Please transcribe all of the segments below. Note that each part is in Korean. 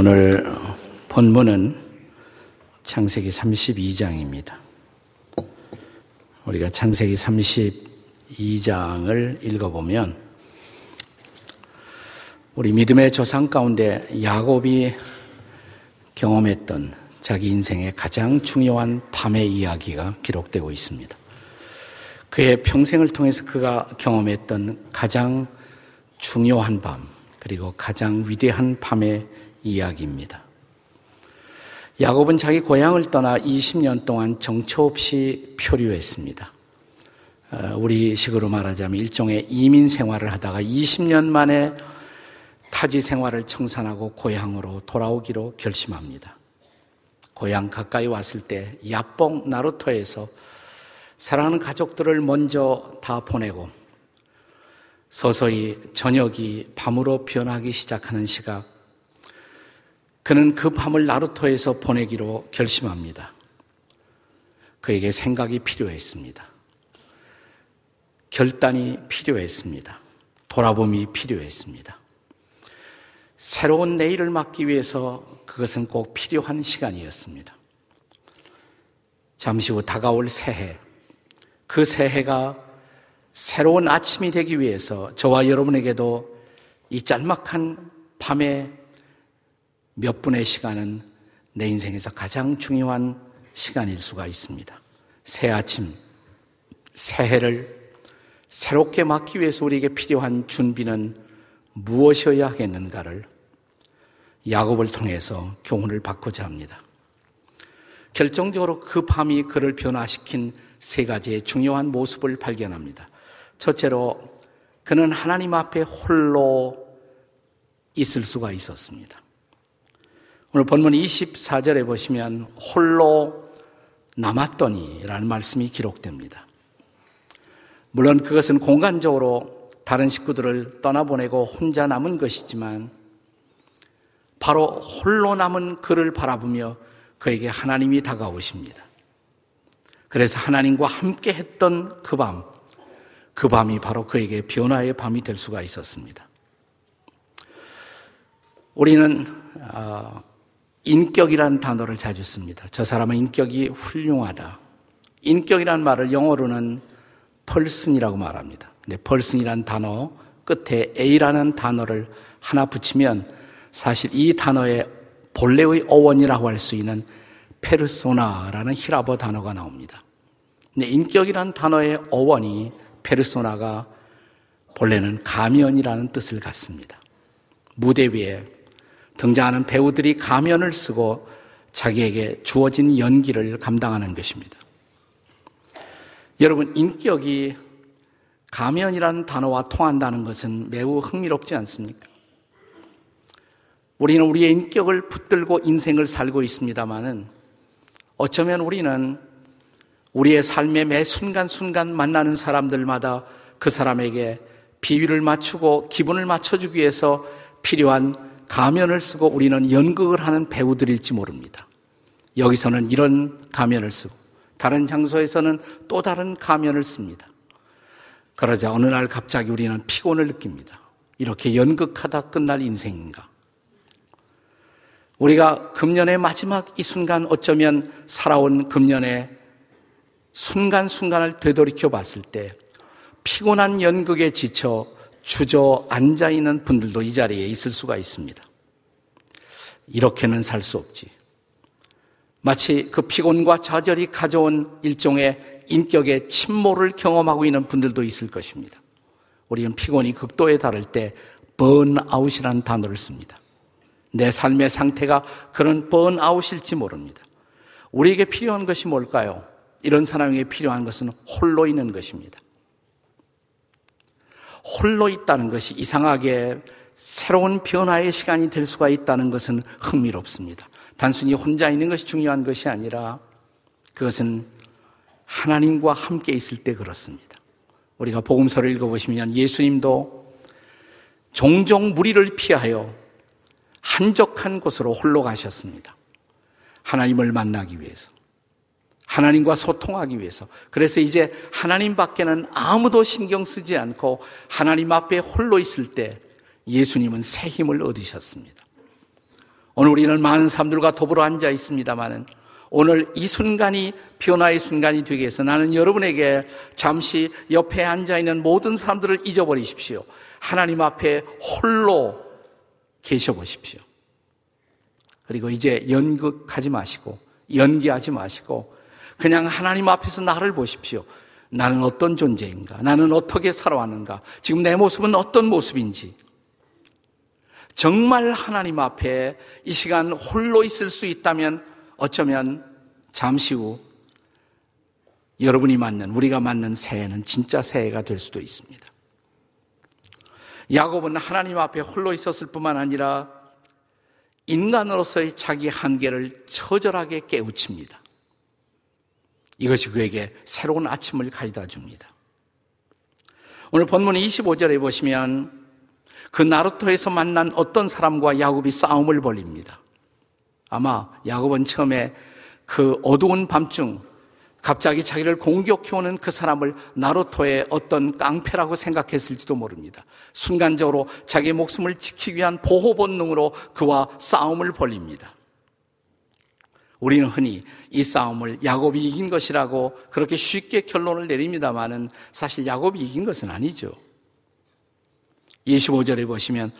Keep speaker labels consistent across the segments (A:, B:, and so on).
A: 오늘 본문은 창세기 32장입니다. 우리가 창세기 32장을 읽어보면 우리 믿음의 조상 가운데 야곱이 경험했던 자기 인생의 가장 중요한 밤의 이야기가 기록되고 있습니다. 그의 평생을 통해서 그가 경험했던 가장 중요한 밤, 그리고 가장 위대한 밤의 이야기입니다. 야곱은 자기 고향을 떠나 20년 동안 정처 없이 표류했습니다. 어, 우리 식으로 말하자면 일종의 이민 생활을 하다가 20년 만에 타지 생활을 청산하고 고향으로 돌아오기로 결심합니다. 고향 가까이 왔을 때 야뽕 나루토에서 사랑하는 가족들을 먼저 다 보내고 서서히 저녁이 밤으로 변하기 시작하는 시각 그는 그 밤을 나루토에서 보내기로 결심합니다. 그에게 생각이 필요했습니다. 결단이 필요했습니다. 돌아봄이 필요했습니다. 새로운 내일을 맞기 위해서 그것은 꼭 필요한 시간이었습니다. 잠시 후 다가올 새해, 그 새해가 새로운 아침이 되기 위해서 저와 여러분에게도 이 짤막한 밤에 몇 분의 시간은 내 인생에서 가장 중요한 시간일 수가 있습니다. 새 아침, 새해를 새롭게 맞기 위해서 우리에게 필요한 준비는 무엇이어야 하겠는가를 야곱을 통해서 교훈을 받고자 합니다. 결정적으로 그 밤이 그를 변화시킨 세 가지의 중요한 모습을 발견합니다. 첫째로 그는 하나님 앞에 홀로 있을 수가 있었습니다. 오늘 본문 24절에 보시면 홀로 남았더니 라는 말씀이 기록됩니다. 물론 그것은 공간적으로 다른 식구들을 떠나보내고 혼자 남은 것이지만 바로 홀로 남은 그를 바라보며 그에게 하나님이 다가오십니다. 그래서 하나님과 함께 했던 그 밤, 그 밤이 바로 그에게 변화의 밤이 될 수가 있었습니다. 우리는 아, 인격이라는 단어를 자주 씁니다. 저 사람은 인격이 훌륭하다. 인격이라는 말을 영어로는 펄슨이라고 말합니다. 근데 펄슨이라는 단어 끝에 A라는 단어를 하나 붙이면 사실 이 단어의 본래의 어원이라고 할 수 있는 페르소나라는 히라버 단어가 나옵니다. 근데 인격이라는 단어의 어원이 페르소나가 본래는 가면이라는 뜻을 갖습니다. 무대 위에 등장하는 배우들이 가면을 쓰고 자기에게 주어진 연기를 감당하는 것입니다. 여러분, 인격이 가면이라는 단어와 통한다는 것은 매우 흥미롭지 않습니까? 우리는 우리의 인격을 붙들고 인생을 살고 있습니다만은 어쩌면 우리는 우리의 삶의 매 순간순간 만나는 사람들마다 그 사람에게 비위를 맞추고 기분을 맞춰주기 위해서 필요한 가면을 쓰고 우리는 연극을 하는 배우들일지 모릅니다. 여기서는 이런 가면을 쓰고 다른 장소에서는 또 다른 가면을 씁니다. 그러자 어느 날 갑자기 우리는 피곤을 느낍니다. 이렇게 연극하다 끝날 인생인가? 우리가 금년의 마지막 이 순간 어쩌면 살아온 금년의 순간순간을 되돌이켜 봤을 때 피곤한 연극에 지쳐 주저앉아 있는 분들도 이 자리에 있을 수가 있습니다. 이렇게는 살 수 없지. 마치 그 피곤과 좌절이 가져온 일종의 인격의 침몰을 경험하고 있는 분들도 있을 것입니다. 우리는 피곤이 극도에 달할 때 번아웃이라는 단어를 씁니다. 내 삶의 상태가 그런 번아웃일지 모릅니다. 우리에게 필요한 것이 뭘까요? 이런 사람에게 필요한 것은 홀로 있는 것입니다. 홀로 있다는 것이 이상하게 새로운 변화의 시간이 될 수가 있다는 것은 흥미롭습니다. 단순히 혼자 있는 것이 중요한 것이 아니라 그것은 하나님과 함께 있을 때 그렇습니다. 우리가 복음서를 읽어보시면 예수님도 종종 무리를 피하여 한적한 곳으로 홀로 가셨습니다. 하나님을 만나기 위해서. 하나님과 소통하기 위해서. 그래서 이제 하나님 밖에는 아무도 신경 쓰지 않고 하나님 앞에 홀로 있을 때 예수님은 새 힘을 얻으셨습니다. 오늘 우리는 많은 사람들과 더불어 앉아 있습니다만은 오늘 이 순간이 변화의 순간이 되기 위해서 나는 여러분에게 잠시 옆에 앉아 있는 모든 사람들을 잊어버리십시오. 하나님 앞에 홀로 계셔 보십시오. 그리고 이제 연극하지 마시고 연기하지 마시고 그냥 하나님 앞에서 나를 보십시오. 나는 어떤 존재인가? 나는 어떻게 살아왔는가? 지금 내 모습은 어떤 모습인지. 정말 하나님 앞에 이 시간 홀로 있을 수 있다면 어쩌면 잠시 후 여러분이 맞는, 우리가 맞는 새해는 진짜 새해가 될 수도 있습니다. 야곱은 하나님 앞에 홀로 있었을 뿐만 아니라 인간으로서의 자기 한계를 처절하게 깨우칩니다. 이것이 그에게 새로운 아침을 가져다 줍니다. 오늘 본문 25절에 보시면 그 나루토에서 만난 어떤 사람과 야곱이 싸움을 벌립니다. 아마 야곱은 처음에 그 어두운 밤중 갑자기 자기를 공격해오는 그 사람을 나루토의 어떤 깡패라고 생각했을지도 모릅니다. 순간적으로 자기 목숨을 지키기 위한 보호 본능으로 그와 싸움을 벌립니다. 우리는 흔히 이 싸움을 야곱이 이긴 것이라고 그렇게 쉽게 결론을 내립니다만은 사실 야곱이 이긴 것은 아니죠. 25절에 보시면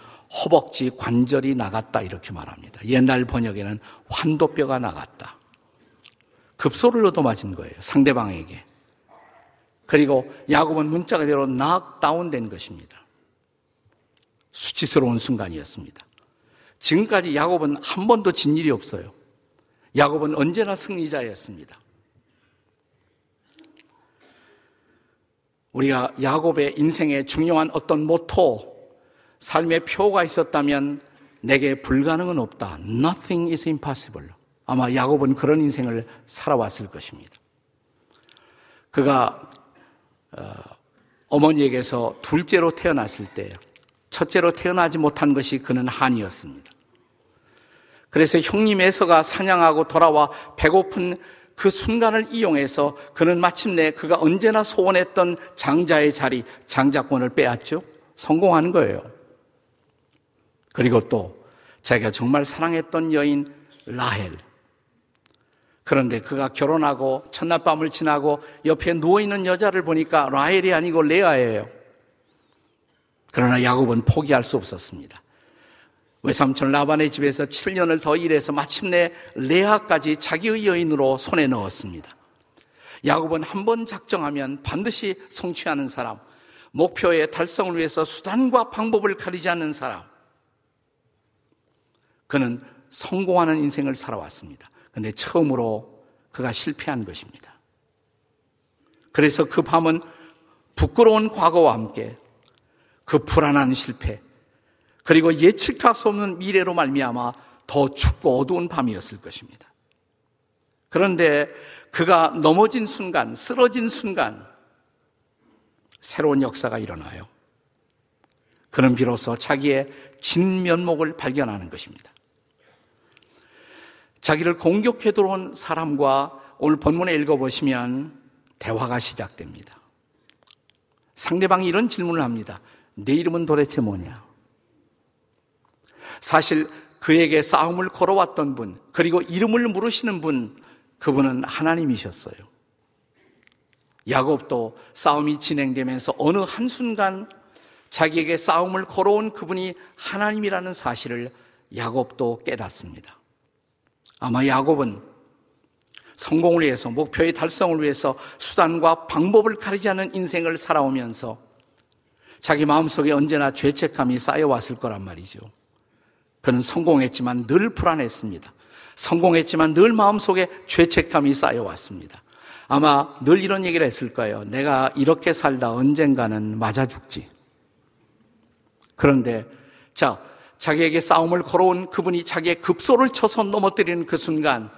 A: 허벅지 관절이 나갔다 이렇게 말합니다. 옛날 번역에는 환도뼈가 나갔다. 급소를 얻어맞은 거예요. 상대방에게. 그리고 야곱은 문자 그대로 낙 다운된 것입니다. 수치스러운 순간이었습니다. 지금까지 야곱은 한 번도 진 일이 없어요. 야곱은 언제나 승리자였습니다. 우리가 야곱의 인생에 중요한 어떤 모토, 삶의 표가 있었다면 내게 불가능은 없다. Nothing is impossible. 아마 야곱은 그런 인생을 살아왔을 것입니다. 그가 어, 머니에게서 둘째로 태어났을 때 첫째로 태어나지 못한 것이 그는 한이었습니다. 그래서 형님 에서가 사냥하고 돌아와 배고픈 그 순간을 이용해서 그는 마침내 그가 언제나 소원했던 장자의 자리, 장자권을 빼앗죠. 성공하는 거예요. 그리고 또 자기가 정말 사랑했던 여인 라헬. 그런데 그가 결혼하고 첫날 밤을 지나고 옆에 누워있는 여자를 보니까 라헬이 아니고 레아예요. 그러나 야곱은 포기할 수 없었습니다. 외삼촌 라반의 집에서 7년을 더 일해서 마침내 레아까지 자기의 여인으로 손에 넣었습니다. 야곱은 한 번 작정하면 반드시 성취하는 사람, 목표의 달성을 위해서 수단과 방법을 가리지 않는 사람. 그는 성공하는 인생을 살아왔습니다. 근데 처음으로 그가 실패한 것입니다. 그래서 그 밤은 부끄러운 과거와 함께 그 불안한 실패, 그리고 예측할 수 없는 미래로 말미암아 더 춥고 어두운 밤이었을 것입니다. 그런데 그가 넘어진 순간, 쓰러진 순간 새로운 역사가 일어나요. 그는 비로소 자기의 진면목을 발견하는 것입니다. 자기를 공격해 들어온 사람과 오늘 본문에 읽어보시면 대화가 시작됩니다. 상대방이 이런 질문을 합니다. 내 이름은 도대체 뭐냐? 사실 그에게 싸움을 걸어왔던 분, 그리고 이름을 물으시는 분, 그분은 하나님이셨어요. 야곱도 싸움이 진행되면서 어느 한순간 자기에게 싸움을 걸어온 그분이 하나님이라는 사실을 야곱도 깨닫습니다. 아마 야곱은 성공을 위해서, 목표의 달성을 위해서 수단과 방법을 가리지 않는 인생을 살아오면서 자기 마음속에 언제나 죄책감이 쌓여왔을 거란 말이죠. 그는 성공했지만 늘 불안했습니다. 성공했지만 늘 마음속에 죄책감이 쌓여왔습니다. 아마 늘 이런 얘기를 했을 거예요. 내가 이렇게 살다 언젠가는 맞아 죽지. 그런데, 자, 자기에게 싸움을 걸어온 그분이 자기의 급소를 쳐서 넘어뜨리는 그 순간,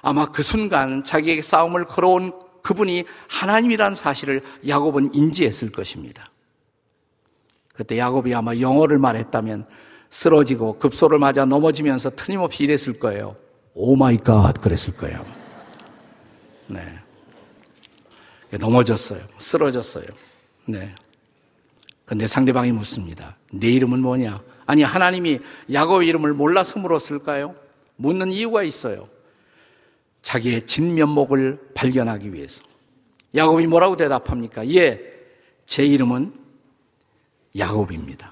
A: 아마 그 순간 자기에게 싸움을 걸어온 그분이 하나님이란 사실을 야곱은 인지했을 것입니다. 그때 야곱이 아마 영어를 말했다면 쓰러지고 급소를 맞아 넘어지면서 틀림없이 이랬을 거예요. Oh my God 그랬을 거예요. 네. 넘어졌어요. 쓰러졌어요. 네. 근데 상대방이 묻습니다. 내 이름은 뭐냐? 아니 하나님이 야곱의 이름을 몰라서 물었을까요? 묻는 이유가 있어요. 자기의 진면목을 발견하기 위해서. 야곱이 뭐라고 대답합니까? 예, 제 이름은 야곱입니다.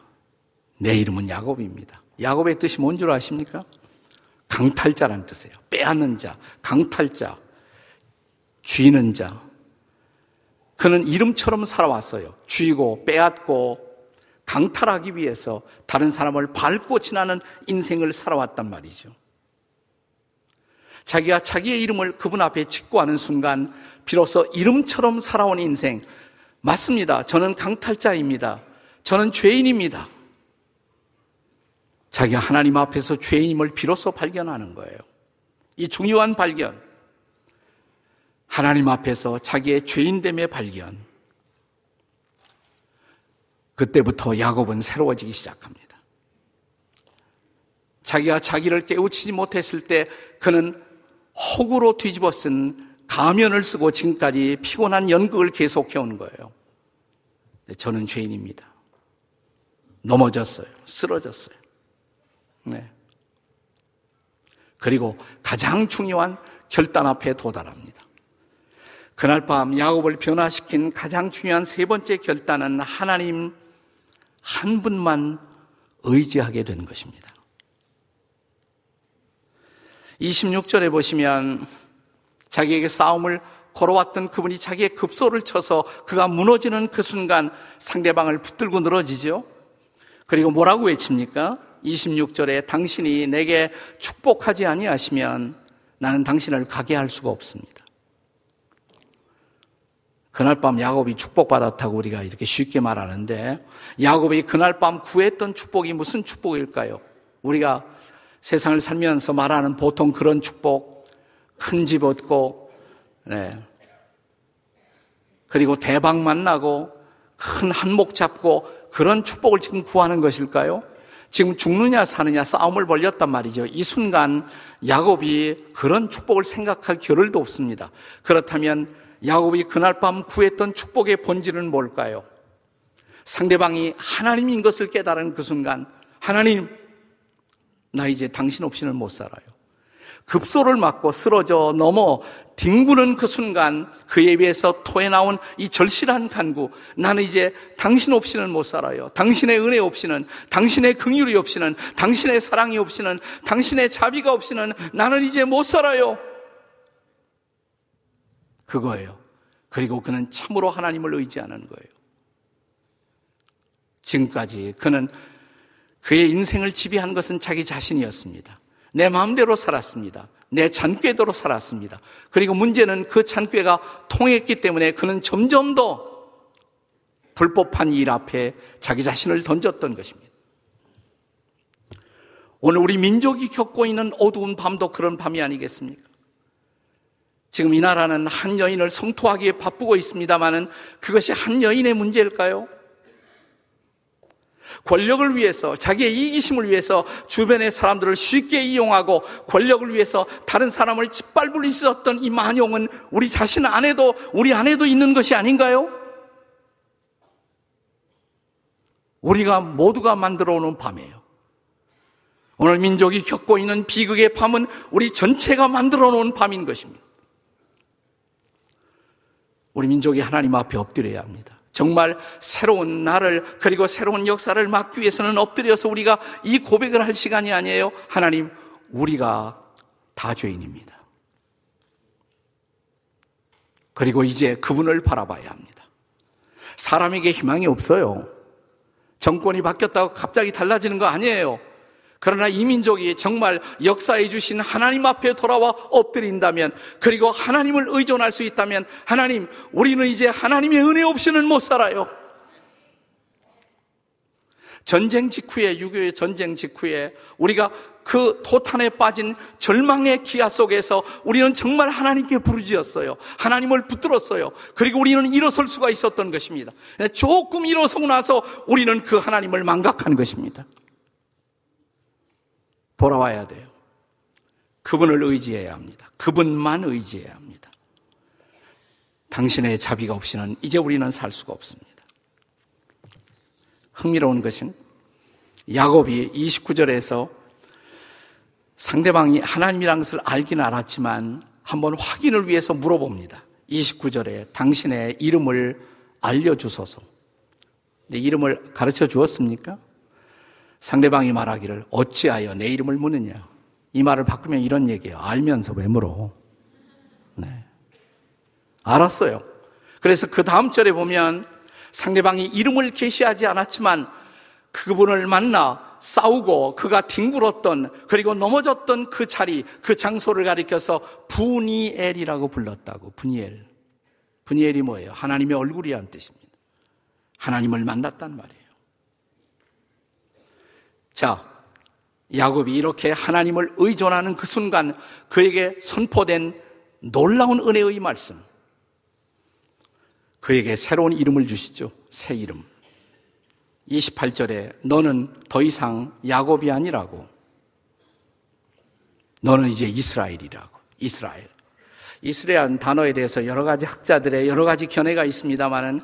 A: 내 이름은 야곱입니다. 야곱의 뜻이 뭔 줄 아십니까? 강탈자란 뜻이에요. 빼앗는 자, 강탈자, 쥐는 자. 그는 이름처럼 살아왔어요. 쥐고 빼앗고 강탈하기 위해서 다른 사람을 밟고 지나는 인생을 살아왔단 말이죠. 자기가 자기의 이름을 그분 앞에 짓고 하는 순간 비로소 이름처럼 살아온 인생 맞습니다. 저는 강탈자입니다. 저는 죄인입니다. 자기가 하나님 앞에서 죄인임을 비로소 발견하는 거예요. 이 중요한 발견. 하나님 앞에서 자기의 죄인됨의 발견. 그때부터 야곱은 새로워지기 시작합니다. 자기가 자기를 깨우치지 못했을 때 그는 허구로 뒤집어 쓴 가면을 쓰고 지금까지 피곤한 연극을 계속해 온 거예요. 저는 죄인입니다. 넘어졌어요. 쓰러졌어요. 네. 그리고 가장 중요한 결단 앞에 도달합니다. 그날 밤 야곱을 변화시킨 가장 중요한 세 번째 결단은 하나님 한 분만 의지하게 된 것입니다. 26절에 보시면 자기에게 싸움을 걸어왔던 그분이 자기의 급소를 쳐서 그가 무너지는 그 순간 상대방을 붙들고 늘어지죠. 그리고 뭐라고 외칩니까? 26절에 당신이 내게 축복하지 아니하시면 나는 당신을 가게 할 수가 없습니다. 그날 밤 야곱이 축복받았다고 우리가 이렇게 쉽게 말하는데 야곱이 그날 밤 구했던 축복이 무슨 축복일까요? 우리가 세상을 살면서 말하는 보통 그런 축복, 큰 집 얻고, 네. 그리고 대박 만나고, 큰 한목 잡고, 그런 축복을 지금 구하는 것일까요? 지금 죽느냐 사느냐 싸움을 벌였단 말이죠. 이 순간 야곱이 그런 축복을 생각할 겨를도 없습니다. 그렇다면 야곱이 그날 밤 구했던 축복의 본질은 뭘까요? 상대방이 하나님인 것을 깨달은 그 순간 하나님 나 이제 당신 없이는 못 살아요. 급소를 맞고 쓰러져 넘어 뒹구는 그 순간 그에 비해서 토해 나온 이 절실한 간구 나는 이제 당신 없이는 못 살아요. 당신의 은혜 없이는 당신의 긍휼이 없이는 당신의 사랑이 없이는 당신의 자비가 없이는 나는 이제 못 살아요. 그거예요. 그리고 그는 참으로 하나님을 의지하는 거예요. 지금까지 그는 그의 인생을 지배한 것은 자기 자신이었습니다. 내 마음대로 살았습니다. 내 잔꾀대로 살았습니다. 그리고 문제는 그 잔꾀가 통했기 때문에 그는 점점 더 불법한 일 앞에 자기 자신을 던졌던 것입니다. 오늘 우리 민족이 겪고 있는 어두운 밤도 그런 밤이 아니겠습니까? 지금 이 나라는 한 여인을 성토하기에 바쁘고 있습니다만은 그것이 한 여인의 문제일까요? 권력을 위해서 자기의 이기심을 위해서 주변의 사람들을 쉽게 이용하고 권력을 위해서 다른 사람을 짓밟을 있었던 이 만용은 우리 자신 안에도 우리 안에도 있는 것이 아닌가요? 우리가 모두가 만들어 오는 밤이에요. 오늘 민족이 겪고 있는 비극의 밤은 우리 전체가 만들어 놓은 밤인 것입니다. 우리 민족이 하나님 앞에 엎드려야 합니다. 정말 새로운 날을 그리고 새로운 역사를 막기 위해서는 엎드려서 우리가 이 고백을 할 시간이 아니에요. 하나님, 우리가 다 죄인입니다. 그리고 이제 그분을 바라봐야 합니다. 사람에게 희망이 없어요. 정권이 바뀌었다고 갑자기 달라지는 거 아니에요. 그러나 이 민족이 정말 역사해 주신 하나님 앞에 돌아와 엎드린다면 그리고 하나님을 의존할 수 있다면 하나님 우리는 이제 하나님의 은혜 없이는 못 살아요. 전쟁 직후에 유교의 전쟁 직후에 우리가 그 토탄에 빠진 절망의 기아 속에서 우리는 정말 하나님께 부르짖었어요. 하나님을 붙들었어요. 그리고 우리는 일어설 수가 있었던 것입니다. 조금 일어서고 나서 우리는 그 하나님을 망각한 것입니다. 돌아와야 돼요. 그분을 의지해야 합니다. 그분만 의지해야 합니다. 당신의 자비가 없이는 이제 우리는 살 수가 없습니다. 흥미로운 것은 야곱이 29절에서 상대방이 하나님이란 것을 알긴 알았지만 한번 확인을 위해서 물어봅니다. 29절에 당신의 이름을 알려주소서. 내 이름을 가르쳐 주었습니까? 상대방이 말하기를 어찌하여 내 이름을 묻느냐. 이 말을 바꾸면 이런 얘기예요. 알면서 왜 물어? 네. 알았어요. 그래서 그 다음 절에 보면 상대방이 이름을 계시하지 않았지만 그분을 만나 싸우고 그가 뒹굴었던 그리고 넘어졌던 그 자리 그 장소를 가리켜서 분이엘이라고 불렀다고 분이엘 분이엘이 뭐예요? 하나님의 얼굴이란 뜻입니다. 하나님을 만났단 말이에요. 자, 야곱이 이렇게 하나님을 의존하는 그 순간 그에게 선포된 놀라운 은혜의 말씀. 그에게 새로운 이름을 주시죠. 새 이름. 28절에 너는 더 이상 야곱이 아니라고. 너는 이제 이스라엘이라고. 이스라엘. 이스라엘 단어에 대해서 여러 가지 학자들의 여러 가지 견해가 있습니다만은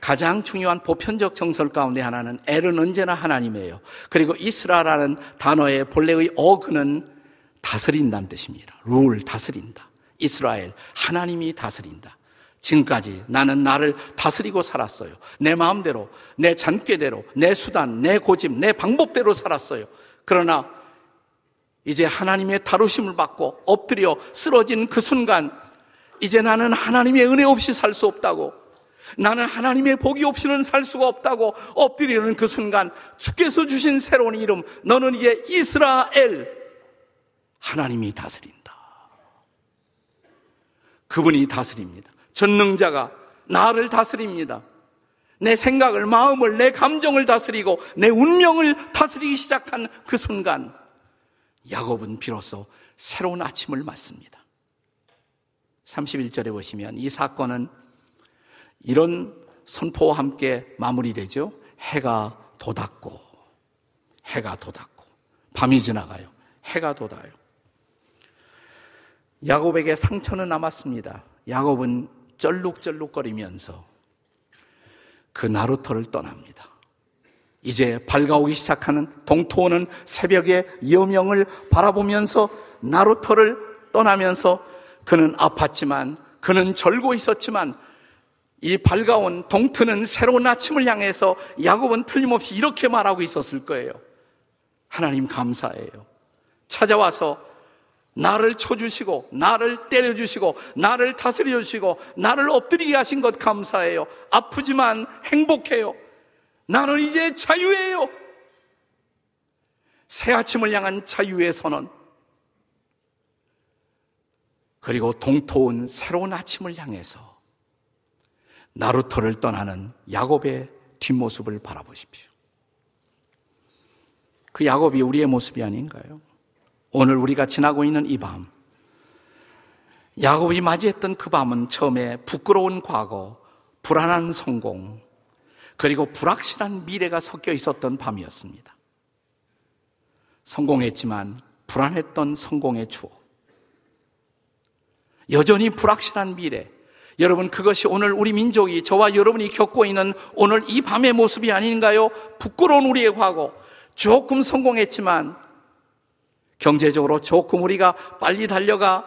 A: 가장 중요한 보편적 정설 가운데 하나는 엘은 언제나 하나님이에요. 그리고 이스라라는 단어의 본래의 어근은 다스린다는 뜻입니다. 룰, 다스린다. 이스라엘, 하나님이 다스린다. 지금까지 나는 나를 다스리고 살았어요. 내 마음대로, 내 잔꾀대로, 내 수단, 내 고집, 내 방법대로 살았어요. 그러나 이제 하나님의 다루심을 받고 엎드려 쓰러진 그 순간 이제 나는 하나님의 은혜 없이 살 수 없다고 나는 하나님의 복이 없이는 살 수가 없다고 엎드리는 그 순간 주께서 주신 새로운 이름 너는 이제 이스라엘 하나님이 다스린다. 그분이 다스립니다. 전능자가 나를 다스립니다. 내 생각을, 마음을, 내 감정을 다스리고 내 운명을 다스리기 시작한 그 순간 야곱은 비로소 새로운 아침을 맞습니다. 31절에 보시면 이 사건은 이런 선포와 함께 마무리되죠. 해가 돋았고, 해가 돋았고, 밤이 지나가요. 해가 돋아요. 야곱에게 상처는 남았습니다. 야곱은 쩔룩쩔룩거리면서 그 나루터를 떠납니다. 이제 밝아오기 시작하는 동토오는 새벽의 여명을 바라보면서 나루터를 떠나면서 그는 아팠지만 그는 절고 있었지만 이 밝아온 동트는 새로운 아침을 향해서 야곱은 틀림없이 이렇게 말하고 있었을 거예요. 하나님 감사해요. 찾아와서 나를 쳐주시고, 나를 때려주시고, 나를 다스려주시고, 나를 엎드리게 하신 것 감사해요. 아프지만 행복해요. 나는 이제 자유예요. 새 아침을 향한 자유의 선언. 그리고 동토운 새로운 아침을 향해서 나루토를 떠나는 야곱의 뒷모습을 바라보십시오. 그 야곱이 우리의 모습이 아닌가요? 오늘 우리가 지나고 있는 이 밤, 야곱이 맞이했던 그 밤은 처음에 부끄러운 과거, 불안한 성공, 그리고 불확실한 미래가 섞여 있었던 밤이었습니다. 성공했지만 불안했던 성공의 추억. 여전히 불확실한 미래. 여러분, 그것이 오늘 우리 민족이 저와 여러분이 겪고 있는 오늘 이 밤의 모습이 아닌가요? 부끄러운 우리의 과거. 조금 성공했지만 경제적으로 조금 우리가 빨리 달려가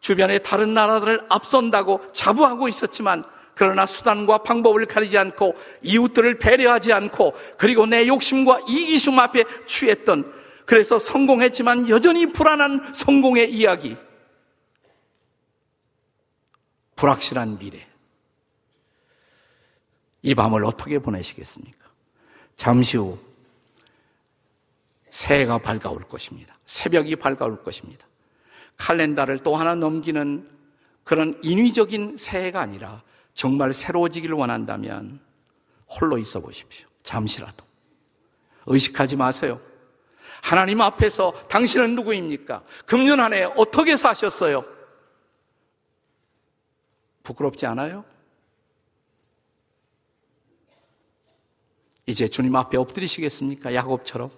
A: 주변의 다른 나라들을 앞선다고 자부하고 있었지만 그러나 수단과 방법을 가리지 않고 이웃들을 배려하지 않고 그리고 내 욕심과 이기심 앞에 취했던 그래서 성공했지만 여전히 불안한 성공의 이야기. 불확실한 미래. 이 밤을 어떻게 보내시겠습니까? 잠시 후 새해가 밝아올 것입니다. 새벽이 밝아올 것입니다. 칼렌다를 또 하나 넘기는 그런 인위적인 새해가 아니라 정말 새로워지기를 원한다면 홀로 있어 보십시오. 잠시라도. 의식하지 마세요. 하나님 앞에서 당신은 누구입니까? 금년 한 해 어떻게 사셨어요? 부끄럽지 않아요? 이제 주님 앞에 엎드리시겠습니까? 야곱처럼.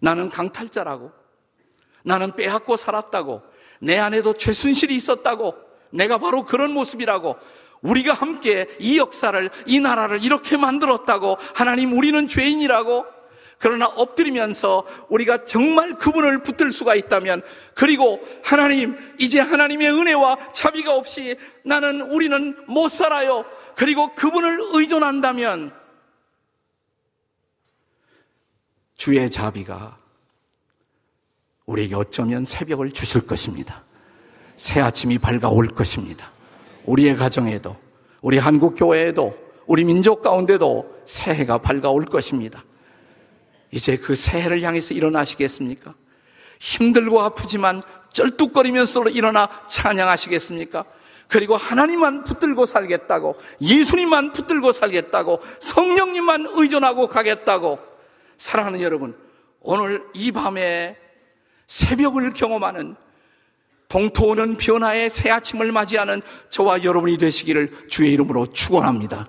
A: 나는 강탈자라고. 나는 빼앗고 살았다고. 내 안에도 최순실이 있었다고. 내가 바로 그런 모습이라고. 우리가 함께 이 역사를, 이 나라를 이렇게 만들었다고. 하나님, 우리는 죄인이라고. 그러나 엎드리면서 우리가 정말 그분을 붙들 수가 있다면 그리고 하나님 이제 하나님의 은혜와 자비가 없이 나는 우리는 못 살아요. 그리고 그분을 의존한다면 주의 자비가 우리에게 어쩌면 새벽을 주실 것입니다. 새 아침이 밝아올 것입니다. 우리의 가정에도 우리 한국 교회에도 우리 민족 가운데도 새해가 밝아올 것입니다. 이제 그 새해를 향해서 일어나시겠습니까? 힘들고 아프지만 쩔뚝거리면서 일어나 찬양하시겠습니까? 그리고 하나님만 붙들고 살겠다고, 예수님만 붙들고 살겠다고, 성령님만 의존하고 가겠다고, 사랑하는 여러분, 오늘 이 밤에 새벽을 경험하는 동토오는 변화의 새 아침을 맞이하는 저와 여러분이 되시기를 주의 이름으로 축원합니다.